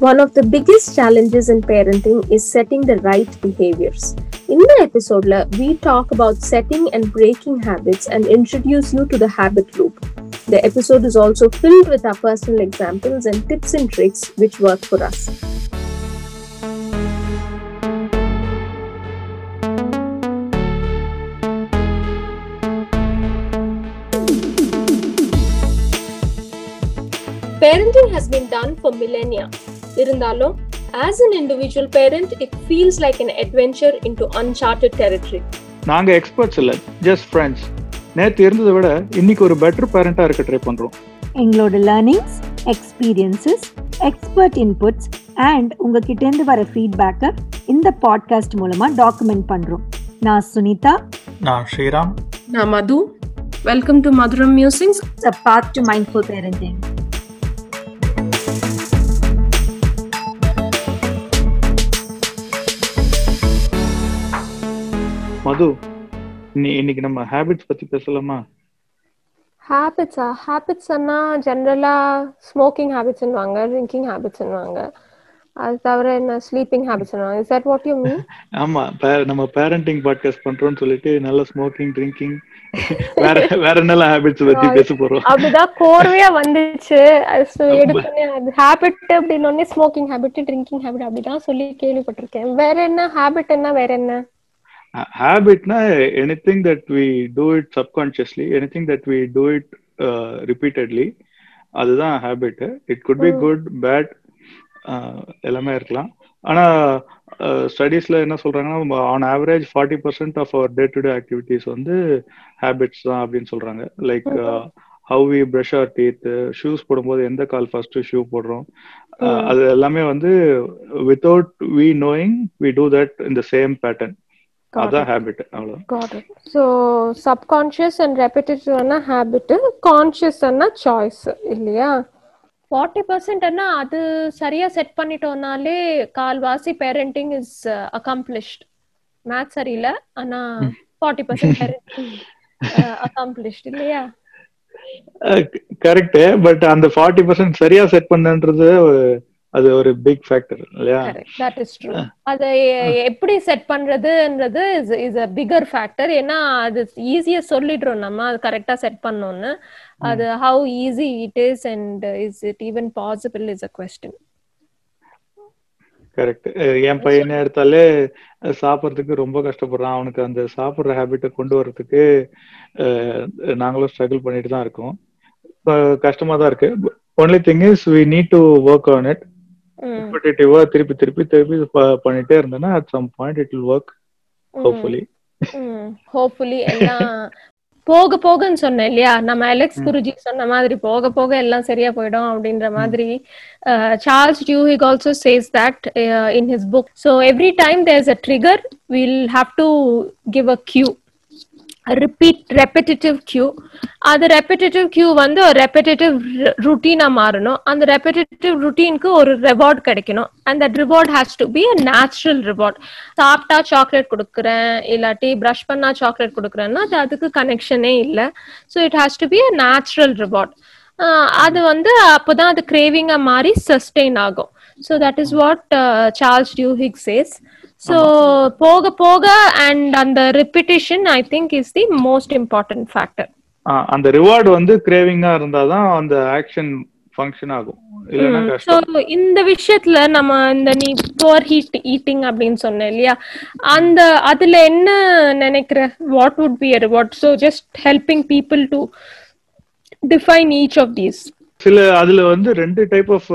One of the biggest challenges in parenting is setting the right behaviors. In the episode, we talk about setting and breaking habits and introduce you to the habit loop. The episode is also filled with our personal examples and tips and tricks which work for us. Parenting has been done for millennia. இருந்தாலும் as an individual parent, it feels like an adventure into uncharted territory. நாங்க experts இல்ல just friends நேத்து இருந்ததை விட இன்னைக்கு ஒரு better பேரண்டா இருக்க try பண்றோம். எங்களோட learnings experiences expert inputs and உங்ககிட்டேருந்து வர ஃபீட்பேக்கை இந்த பாட்காஸ்ட் மூலமா டாக்குமெண்ட் பண்றோம். நான் சுனிதா. நான் Sriram. Now, Madhu, welcome to Madhuram Musings. a path to mindful parenting. நீ இன்னைக்கு நம்ம ஹேபிட்ஸ் பத்தி பேசலாமா? ஹேபிட்ஸா ஹேபிட்ஸ்னா ஜென்ரலாக ஸ்மோக்கிங் ஹேபிட்ஸ்ன்னுவாங்க ட்ரிங்கிங் ஹேபிட்ஸ்ன்னுவாங்க அது தவிர என்ன sleeping ஹேபிட்ஸ்ன்னுவாங்க is that what you mean ஆமா நம்ம பேரண்டிங் பாட்காஸ்ட் பண்றோம்னு சொல்லிட்டு நல்ல ஸ்மோக்கிங் ட்ரிங்கிங் வேற வேற என்னெல்லாம் ஹேபிட்ஸ் பத்தி பேச போறோம்? அப்படிதான் கோர்வையா வந்துச்சு. அது ஹேபிட் அப்படின்னு ஸ்மோக்கிங் ஹேபிட் ட்ரிங்கிங் ஹேபிட் அப்படிதான் சொல்லி கேள்விப்பட்டிருக்கேன். வேற என்ன? ஹேபிட் என்ன? வேற என்ன? ஹேபிட்னா anything that we do it subconsciously anything that we do it repeatedly அதுதான் habit it could be good bad எல்லாமே இருக்கலாம். ஆனா ஸ்டடீஸ்ல என்ன சொல்றாங்கன்னா on average forty percent of our day to day activities வந்து ஹேபிட்ஸ் தான் அப்படின்னு சொல்றாங்க. Like how we brush our teeth shoes போடும்போது எந்த கால் ஃபர்ஸ்ட் ஷூ போடுறோம். Uh, அது எல்லாமே வந்து without we knowing we do that இந்த சேம் பேட்டர்ன் அதான் ஹேபிட் அவ்வளோ Got it. So subconscious and repetitive அண்ணா habit, conscious அண்ணா choice இல்லையா? ஃபார்ட்டி பர்சன்ட் அண்ணா அது சரியா செட் பண்ணிட்டோம்னாலே கால்வாசி பேரண்டிங் இஸ் அக்காம்ப்ளிஷ்ட் மேத்ஸ் சரியில்லை ஆனா ஃபார்ட்டி பர்சன்ட் பேரண்டிங் அக்காம்ப்ளிஷ்ட் இல்லையா? கரெக்ட் பட் அந்த ஃபார்ட்டி பர்சன்ட் சரியா செட் பண்ணன்றது அது ஒரு பிக் ஃபேக்டர் இல்லையா? தட் இஸ் ட்ரூ அதை எப்படி செட் பண்றதுன்றது is is a bigger factor ஏன்னா அது ஈஸியா சொல்லிடுறோம் நம்ம. அது கரெக்டா செட் பண்ணோம்னு. அது how easy it is and is it even possible is a question correct என் பையனை எடுத்தாலே சாப்பிட்றதுக்கு ரொம்ப கஷ்டப்படுறான். அவனுக்கு அந்த சாப்பிட்ற ஹேபிட்டை கொண்டு வர்றதுக்கு அஹ், நாங்களும் ஸ்ட்ரகிள் பண்ணிட்டு தான் இருக்கோம். கஷ்டமா தான் இருக்கு. Only thing is we need to work on it ரிப்பீட்டேட்டிவா திருப்பி திருப்பி திருப்பி பண்ணிட்டே இருந்தேன்னா at some point it will work hopefully hopefully எல்லாம் போக போகன்னு சொன்னேன் இல்லையா? நம்ம அலெக்ஸ் குருஜி சொன்ன மாதிரி போக போக எல்லாம் சரியா போயிடும் அப்படின்ற மாதிரி Charles Duhigg also says that in his book so every time there is a trigger will have to give a cue repeat repetitive cue அது ரெப்படிட்டிவ் கியூ வந்து ஒரு ரெப்படிட்டிவ் ருட்டீனா மாறணும். அந்த ரெப்படேட்டிவ் ருட்டீனுக்கு ஒரு ரிவார்ட் கிடைக்கணும். And that reward has to be a natural reward சாப்பிட்டா chocolate கொடுக்குறேன் இல்லாட்டி ப்ரஷ் பண்ணா சாக்லேட் கொடுக்குறேன்னா அது அதுக்கு கனெக்ஷனே இல்லை. So it has to be a natural reward அது வந்து அப்போதான் அது கிரேவிங்கா மாறி சஸ்டெயின் ஆகும். So that is what Charles Duhigg says so போக போக அண்ட் அந்த repetition I think is the most important factor அந்த ரிவார்டு வந்து கிரேவிங்கா இருந்தாதான் அந்த ஆக்ஷன் ஃபங்க்ஷன் ஆகும். ஸோ இந்த விஷயத்துல நம்ம இந்த நீ புவர் ஹீட் ஈட்டிங் அப்படின்னு சொன்ன இல்லையா? அந்த அதுல என்ன நினைக்கிற? What would be reward so just helping people to define each of these சில அதுல வந்து ரெண்டு டைப் ஆஃப்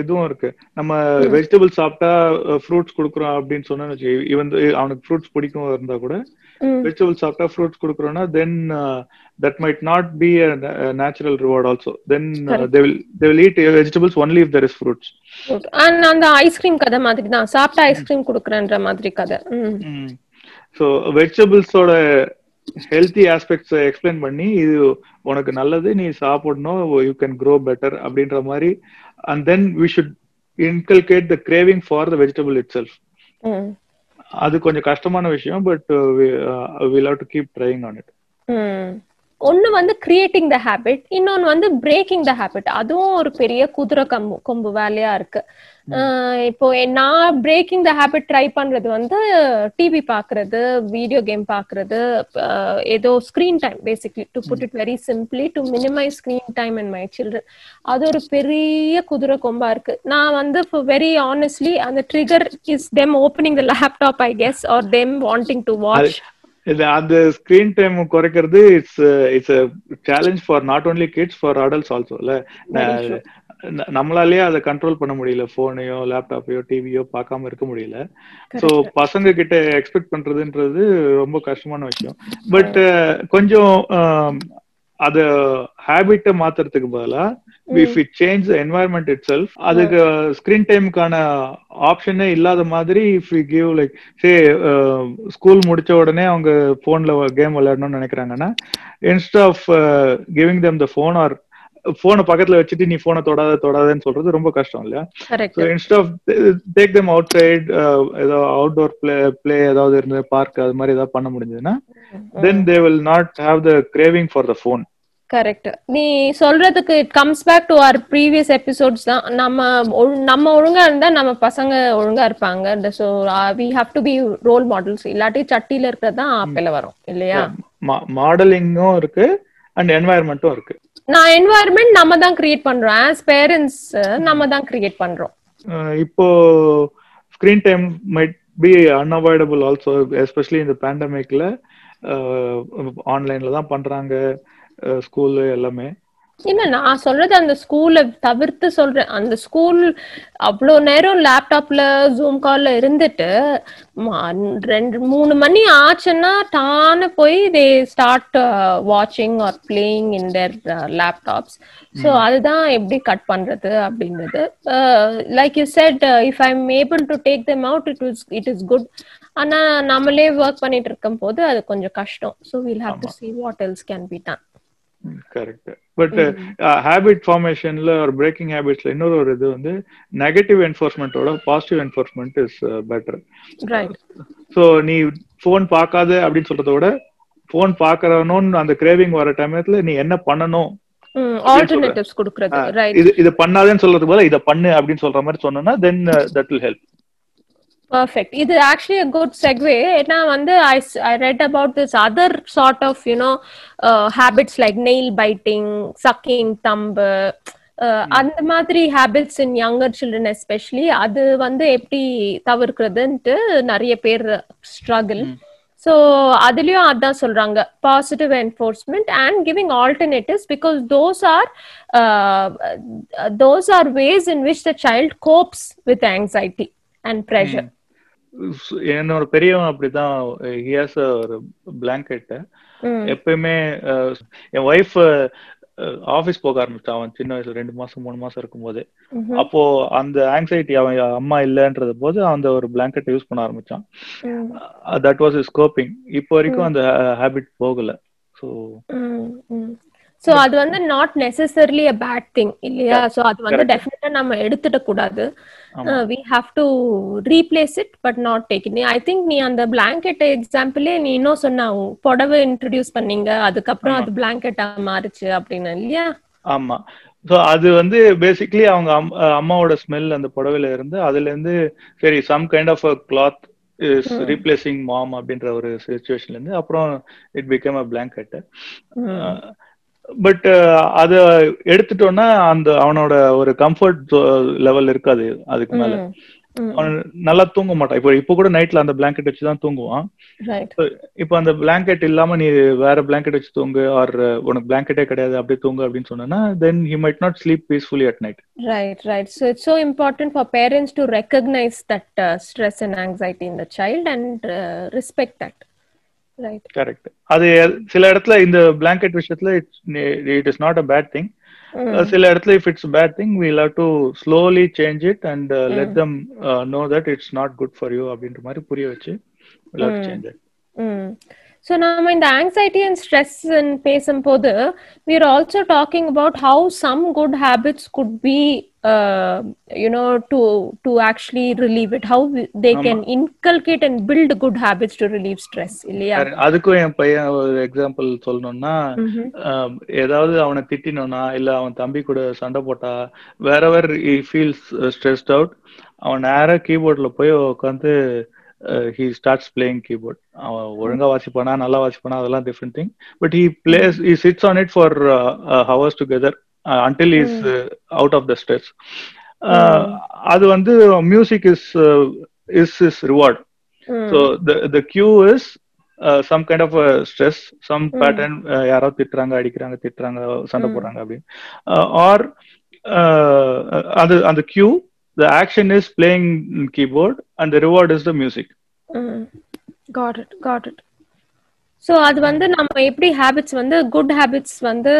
இதுவும் இருக்கு. நம்ம வெஜிடபிள் சாப்பிட்டா ஃப்ரூட்ஸ் கொடுக்குறோம் அப்படின்னு சொன்னா இவன் அவனுக்கு ஃப்ரூட்ஸ் பிடிக்கும் இருந்தா கூட வெஜிடபிள் சாப்பிட்டா fruits கொடுக்குறோம்னா then that might not be natural reward also then they will they will eat vegetables only if there is fruits and அந்த ஐஸ்கிரீம் கதை மாதிரி தான். சாப்பிட்டா ஐஸ்கிரீம் கொடுக்குறேன்ற மாதிரி கதை. ஸோ வெஜிடபிள்ஸோட ஹெல்த்தி ஆஸ்பெக்ட்ஸ் எக்ஸ்பிளைன் பண்ணி இது உனக்கு நல்லது நீ சாப்பிடணும் யூ கேன் க்ரோ பெட்டர் அப்படின்ற மாதிரி. And then we should inculcate the craving for the vegetable itself அது கொஞ்சம் கஷ்டமான விஷயம் but will have to keep trying on it ஒன்னு வந்து கிரியேட்டிங் த ஹேபிட் இன்னொன்னு வந்து பிரேக்கிங் த ஹேபிட் அதுவும் ஒரு பெரிய குதிரை கம்பு கொம்பு வேலையா இருக்கு. இப்போ நான் பிரேக்கிங் த ஹேபிட் ட்ரை பண்றது வந்து டிவி பாக்குறது வீடியோ கேம் பாக்குறது ஏதோ screen time basically to put it very simply to minimize screen time in my children அது ஒரு பெரிய குதிரை கொம்பா இருக்கு. நான் வந்து வெரி ஆனஸ்ட்லி அந்த trigger is them opening the laptop I guess or them wanting to watch இது அந்த ஸ்கிரீன் டைம் குறைக்கிறது it's it's challenge for not only kids for adults also இல்ல நம்மளாலேயே அதை கண்ட்ரோல் பண்ண முடியல. போனையோ லேப்டாப்பையோ டிவியோ பார்க்காம இருக்க முடியல. சோ பசங்க கிட்ட எக்ஸ்பெக்ட் பண்றதுன்றது ரொம்ப கஷ்டமான விஷயம். பட் கொஞ்சம் அத ஹேபிட்ட மாத்துறதுக்கு பதிலா if it change environment itself அதுக்கு ஸ்கிரீன் டைமுக்கான ஆப்ஷனே இல்லாத மாதிரி if you give like say school முடிச்ச உடனே அவங்க போன்ல கேம் விளையாடணும்னு நினைக்கிறாங்கன்னா instead of giving them the phone or போனை பக்கத்துல வச்சுட்டு நீ போனை தொடாத தொடாதன்னு சொல்றது ரொம்ப கஷ்டம் இல்லையா? Instead of take them outside ஏதோ அவுட்டோர் பிளே பிளே ஏதாவது இருந்து பார்க் அது மாதிரி ஏதாவது பண்ண முடிஞ்சதுன்னா then they will not have the craving for the phone correct நீ சொல்றதுக்கு it comes back to our previous episodes தான். நம்ம நம்ம ஒழுங்கா இருந்தா நம்ம பசங்க ஒழுங்கா இருப்பாங்க. So we have to be role models இல்லாட்டி சட்டியில இருக்கிறது தான் ஆப்பிள வரும் இல்லையா? மாடலிங்கும் இருக்கு அண்ட் என்வாயர்மெண்ட்டும் இருக்கு. நான் என்வாயர்மெண்ட் நம்ம தான் கிரியேட் பண்றோம். ஆஸ் பேரண்ட்ஸ் நம்ம தான் கிரியேட் பண்றோம். இப்போ screen time might be unavoidable also especially இந்த பேண்டமிக்ல ஆன்லைன்ல தான் பண்றாங்க ஸ்கூலு எல்லாமே. இல்ல நான் சொல்றது அந்த ஸ்கூல்ல தவிர்த்து சொல்றேன். அந்த ஸ்கூல் அவ்வளோ நேரம் லேப்டாப்ல ஜூம் கால்ல இருந்துட்டு ரெண்டு மூணு மணி ஆச்சுன்னா டான்னு போய் தே ஸ்டார்ட் வாட்சிங் or playing in their laptops so அதுதான் எப்படி கட் பண்றது அப்படின்றது. Like you said if I am able to take them out it is it is good ஆனா நம்மளே ஒர்க் பண்ணிட்டு இருக்கும் போது அது கொஞ்சம் கஷ்டம். So will have to see what else can be done correct but habit ஃபார்மேஷன்ல ஒரு பிரேக்கிங் ஹேபிட்ஸ்ல இன்னொரு ஒரு இது வந்து negative என்ஃபோர்ஸ்மெண்ட்டோட positive enforcement is better so நீ ஃபோன் பார்க்காத அப்படின்னு சொல்றத விட ஃபோன் பார்க்கறணும்னு அந்த கிரேவிங் வர டைமத்துல நீ என்ன பண்ணணும்? ஆல்டர்னேட்டிவ்ஸ் கொடுக்கறது. இது இதை பண்ணாதேன்னு சொல்றதுக்கு பதிலா இதை பண்ணு அப்படின்னு சொல்ற மாதிரி சொன்னோம்னா then that will help perfect இது ஆக்சுவலி a குட் செக்வே ஏன்னா வந்து I I read about this other sort of you know habits like nail biting sucking thumb அந்த மாதிரி habits in younger children especially அது வந்து எப்படி தவிர்க்கிறதுன்ட்டு நிறைய பேர் ஸ்ட்ரகிள் ஸோ அதுலயும் அதான் சொல்றாங்க positive enforcement and giving alternatives because those are those are ways in which the child copes with anxiety and pressure என்னோட பெரியவன் அப்படிதான். ஹியாஸ் ஒரு பிளாங்கெட் எப்பயுமே என் ஒய்ஃப் ஆபீஸ் போக ஆரம்பிச்சான் அவன் சின்ன வயசுல ரெண்டு மாசம் மூணு மாசம் இருக்கும்போது. அப்போ அந்த ஆங்ஸைட்டி அவன் அம்மா இல்லைன்றது போது அந்த ஒரு பிளாங்கெட் யூஸ் பண்ண ஆரம்பிச்சான். தட் வாஸ் இஸ் கோப்பிங் இப்போ வரைக்கும் அந்த ஹேபிட் போகல. ஸோ சோ அது வந்து not necessarily a bad thing இல்லையா? சோ அது வந்து டெஃபினட்டா நம்ம எடுத்துட கூடாது. We have to replace it but not take it I think நீ அந்த பிளாங்கெட் எக்ஸாம்பிளே நீ இன்னும் சொன்ன புடவை இன்ட்ரடியூஸ் பண்ணீங்க அதுக்கப்புறம் அது பிளாங்கெட்டா மாறுச்சு அப்படின்னு இல்லையா? ஆமா. ஸோ அது வந்து பேசிக்லி அவங்க அம்- அம்மாவோட ஸ்மெல் அந்த புடவையில இருந்து அதுல இருந்து சரி some kind of a cloth is replacing mom அப்படின்ற ஒரு சுச்சுவேஷன்ல இருந்து அப்புறம் it become a blanket but அத எடுத்துட்டோம்னா அந்த அவனோட ஒரு கம்ஃபர்ட் லெவல் இருக்காது அதுக்கு மேல அவன் நல்லா தூங்க மாட்டான் இப்போ இப்போ கூட நைட்ல அந்த பிளாங்கெட் வச்சு தான் தூங்குவான் ரைட் இப்போ அந்த பிளாங்கெட் இல்லாம நீ வேற பிளாங்கெட் வச்சு தூங்கு ஆர் உனக்கு பிளாங்கெட்டே கிடையாது அப்படியே தூங்கு அப்படின்னு சொன்னா then he might not sleep peacefully at night Right, right. So it's so important for parents to recognize that uh, stress and anxiety in the child and uh, respect that. Right. Correct அது சில இடத்துல இந்த blanket விஷயத்துல it's it is not a bad thing சில இடத்துல if it's bad thing we love to slowly change it and let them know that it's not good for you அப்படின்ற மாதிரி புரிய வச்சு சேஞ்ச் இட். ஸோ நம்ம இந்த anxiety and stress பேசும்போது we are also talking about how some good habits could be uh, you know to to actually relieve it how we- they can inculcate and build good habits to relieve stress இல்லையா அதுக்கும் என் பையன் ஒரு example சொல்லணும்னா ஏதாவது அவனை திட்டினோனா இல்ல அவன் தம்பி கூட சண்டை போட்டா வேறவர் ஃபீல்ஸ் ஸ்ட்ரெஸ்ட் அவுட் அவன் நேரா கீபோர்ட்ல போய் உட்காந்து ஹி ஸ்டார்ட்ஸ் பிளேயிங் கீபோர்ட் அவன் ஒழுங்கா வாசிப்பானா நல்லா வாசிப்பானா அதெல்லாம் different thing but he plays he sits on it for hours together until is out of the stress அது வந்து music is is is reward hmm. so the the cue is uh, some kind of a stress some pattern uh, யாரோ திட்டுறாங்க அடிக்கிறாங்க திட்டுறாங்க சண்டை போடுறாங்க அப்படின்னு. Or அது அந்த cue the action is playing keyboard and the reward is the music. Got it got it so அது வந்து நம்ம எப்படி ஹேபிட்ஸ் வந்து குட் ஹேபிட்ஸ் வந்து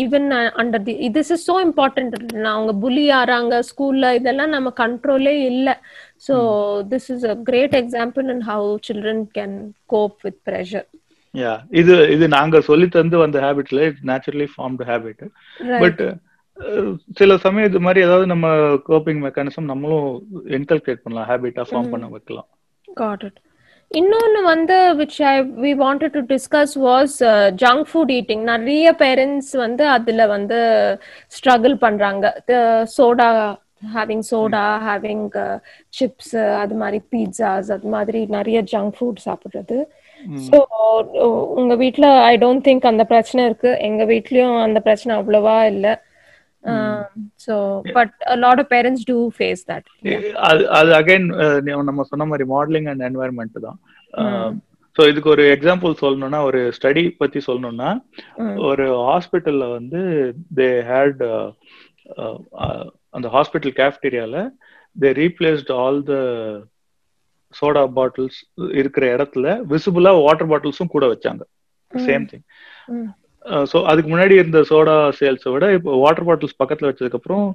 even under the this is so important அவங்க புலி ஆறாங்க ஸ்கூல்ல இதெல்லாம் நம்ம கண்ட்ரோலே இல்லை. So this is a great example and how children can cope with pressure yeah இது இது நாங்க சொல்லி தந்து வந்த ஹேபிட்ல it's naturally formed habit but சில சமயம் இது மாதிரி ஏதாவது நம்ம கோப்பிங் மெக்கானிசம் நம்மளும் இன்கல்கேட் பண்ணலாம் ஹேபிட்டா ஃபார்ம் பண்ண வைக்கலாம். காட் இட் இன்னொன்னு வந்து which I we wanted to discuss was junk food eating நிறைய பேரண்ட்ஸ் வந்து அதுல வந்து ஸ்ட்ரகிள் பண்றாங்க. Soda having soda having chips அது மாதிரி பீட்சாஸ் அது மாதிரி நிறைய ஜங்க் ஃபுட் சாப்பிடுறது. ஸோ உங்க வீட்ல ஐ டோன்ட் திங்க் அந்த பிரச்சனை இருக்கு. எங்க வீட்லயும் அந்த பிரச்சனை அவ்வளவா இல்ல. அது அது அகைன் நம்ம சொன்ன மாதிரி மாடலிங் அண்ட் என்வாயர்மெண்ட் தான். ஸோ இதுக்கு ஒரு எக்ஸாம்பிள் சொல்லணும்னா ஒரு ஸ்டடி பத்தி சொல்லணும்னா ஒரு ஹாஸ்பிட்டல்ல வந்து தே ஹேட் அந்த hospital கேஃப்டீரியால they replaced all the soda bottles இருக்கிற இடத்துல விசிபிளா வாட்டர் பாட்டில்ஸும் கூட வச்சாங்க. சேம் திங் ஸோ அதுக்கு முன்னாடி இருந்த சோடா சேல்ஸை விட இப்போ வாட்டர் பாட்டில்ஸ் பக்கத்தில் வச்சதுக்கு அப்புறம்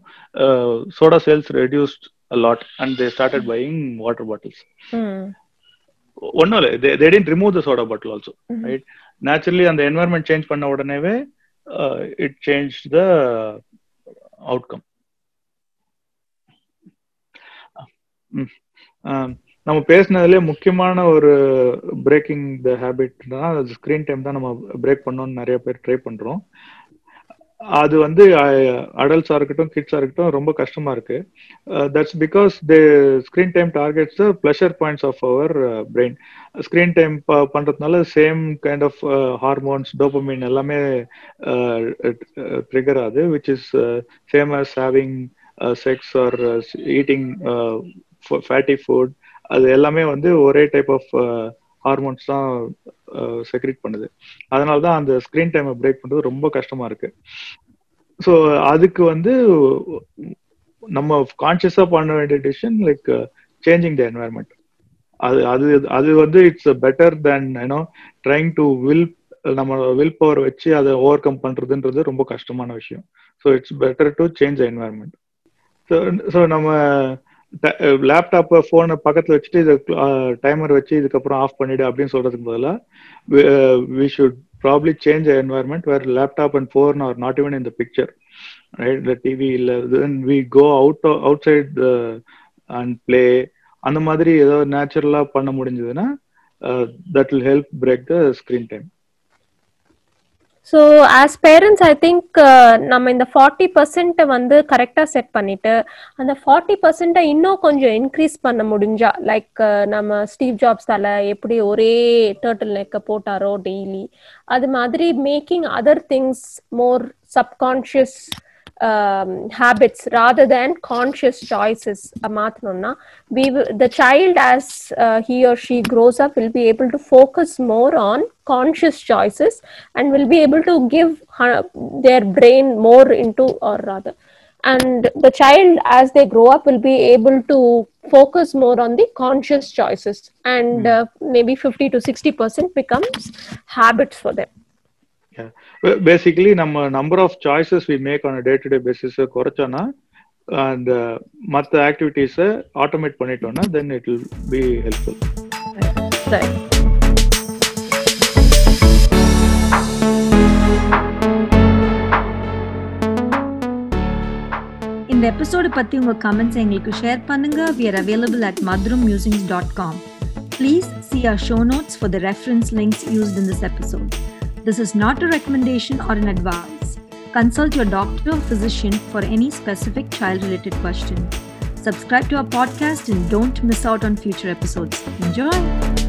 soda sales reduced lot and they started buying water bottles ஒன்றும் இல்லை they they tend remove the soda bottle also right naturally அந்த என்வரன்மெண்ட் சேஞ்ச் பண்ண உடனேவே இட் சேஞ்ச் த அவுட்கம் நம்ம பேசினதுல முக்கியமான ஒரு பிரேக்கிங் த ஹேபிட்னா ஸ்கிரீன் டைம் தான் நம்ம பிரேக் பண்ணோம்னு நிறைய பேர் ட்ரை பண்றோம். அது வந்து அடல்ட்ஸா இருக்கட்டும் கிட்ஸா இருக்கட்டும் ரொம்ப கஷ்டமா இருக்கு. That's because they screen time targets the pleasure points of our brain screen time பண்றதுனால same kind of hormones dopamine எல்லாமே ட்ரிகர் ஆகுது which is same as having sex or eating fatty food அது எல்லாமே வந்து ஒரே டைப் ஆஃப் ஹார்மோன்ஸ் தான் secrete பண்ணுது. அதனால தான் அந்த ஸ்க்ரீன் டைமை பிரேக் பண்ணுறது ரொம்ப கஷ்டமா இருக்கு. ஸோ அதுக்கு வந்து நம்ம கான்சியஸாக பண்ண வேண்டிய decision like changing the environment அது அது அது வந்து it's better then you know trying to will நம்ம வில் பவர் வச்சு அதை ஓவர் கம் பண்றதுன்றது ரொம்ப கஷ்டமான விஷயம். So it's better to change environment so so நம்ம லேப்டாப் ஃபோனை பக்கத்துல வச்சுட்டு இதை டைமர் வச்சு இதுக்கப்புறம் ஆஃப் பண்ணிடு அப்படின்னு சொல்றதுக்கு பதிலாக we should probably change environment where laptop and phone are not even in the picture right இந்த டிவி இல்லை then we go out outside and play அந்த மாதிரி ஏதோ நேச்சுரலாக பண்ண முடிஞ்சதுன்னா that will help break the screen time so as parents I think நம்ம இந்த ஃபார்ட்டி பர்சன்ட்டை வந்து கரெக்டாக செட் பண்ணிட்டு அந்த ஃபார்ட்டி பர்சன்ட்டை இன்னும் கொஞ்சம் இன்க்ரீஸ் பண்ண முடிஞ்சா லைக் uh, நம்ம ஸ்டீவ் ஜாப்ஸ் தலை எப்படி ஒரே டேர்ட்டில் நெக்கை போட்டாரோ டெய்லி அது மாதிரி making other things more subconscious um, habits rather than conscious choices uh, we the child as uh, he or she grows up will be able to focus more on conscious choices and will be able to give her, their brain more into or rather and the child as they grow up will be able to focus more on the conscious choices and hmm. uh, maybe 50 to 60 percent becomes habits for them. Basically நம்ம number of choices we make on day to day basis குறைச்சோன்னா அந்த மற்ற activities automate பண்ணிட்டோம்னா then it will be helpful இந்த episode பத்தி உங்கள் comments எங்களுக்கு share பண்ணுங்க. We are available at Madhuram musics dot com please see our show notes for the reference links used in this episode. This is not a recommendation or an advice. Consult your doctor or physician for any specific child related question. Subscribe to our podcast and don't miss out on future episodes. Enjoy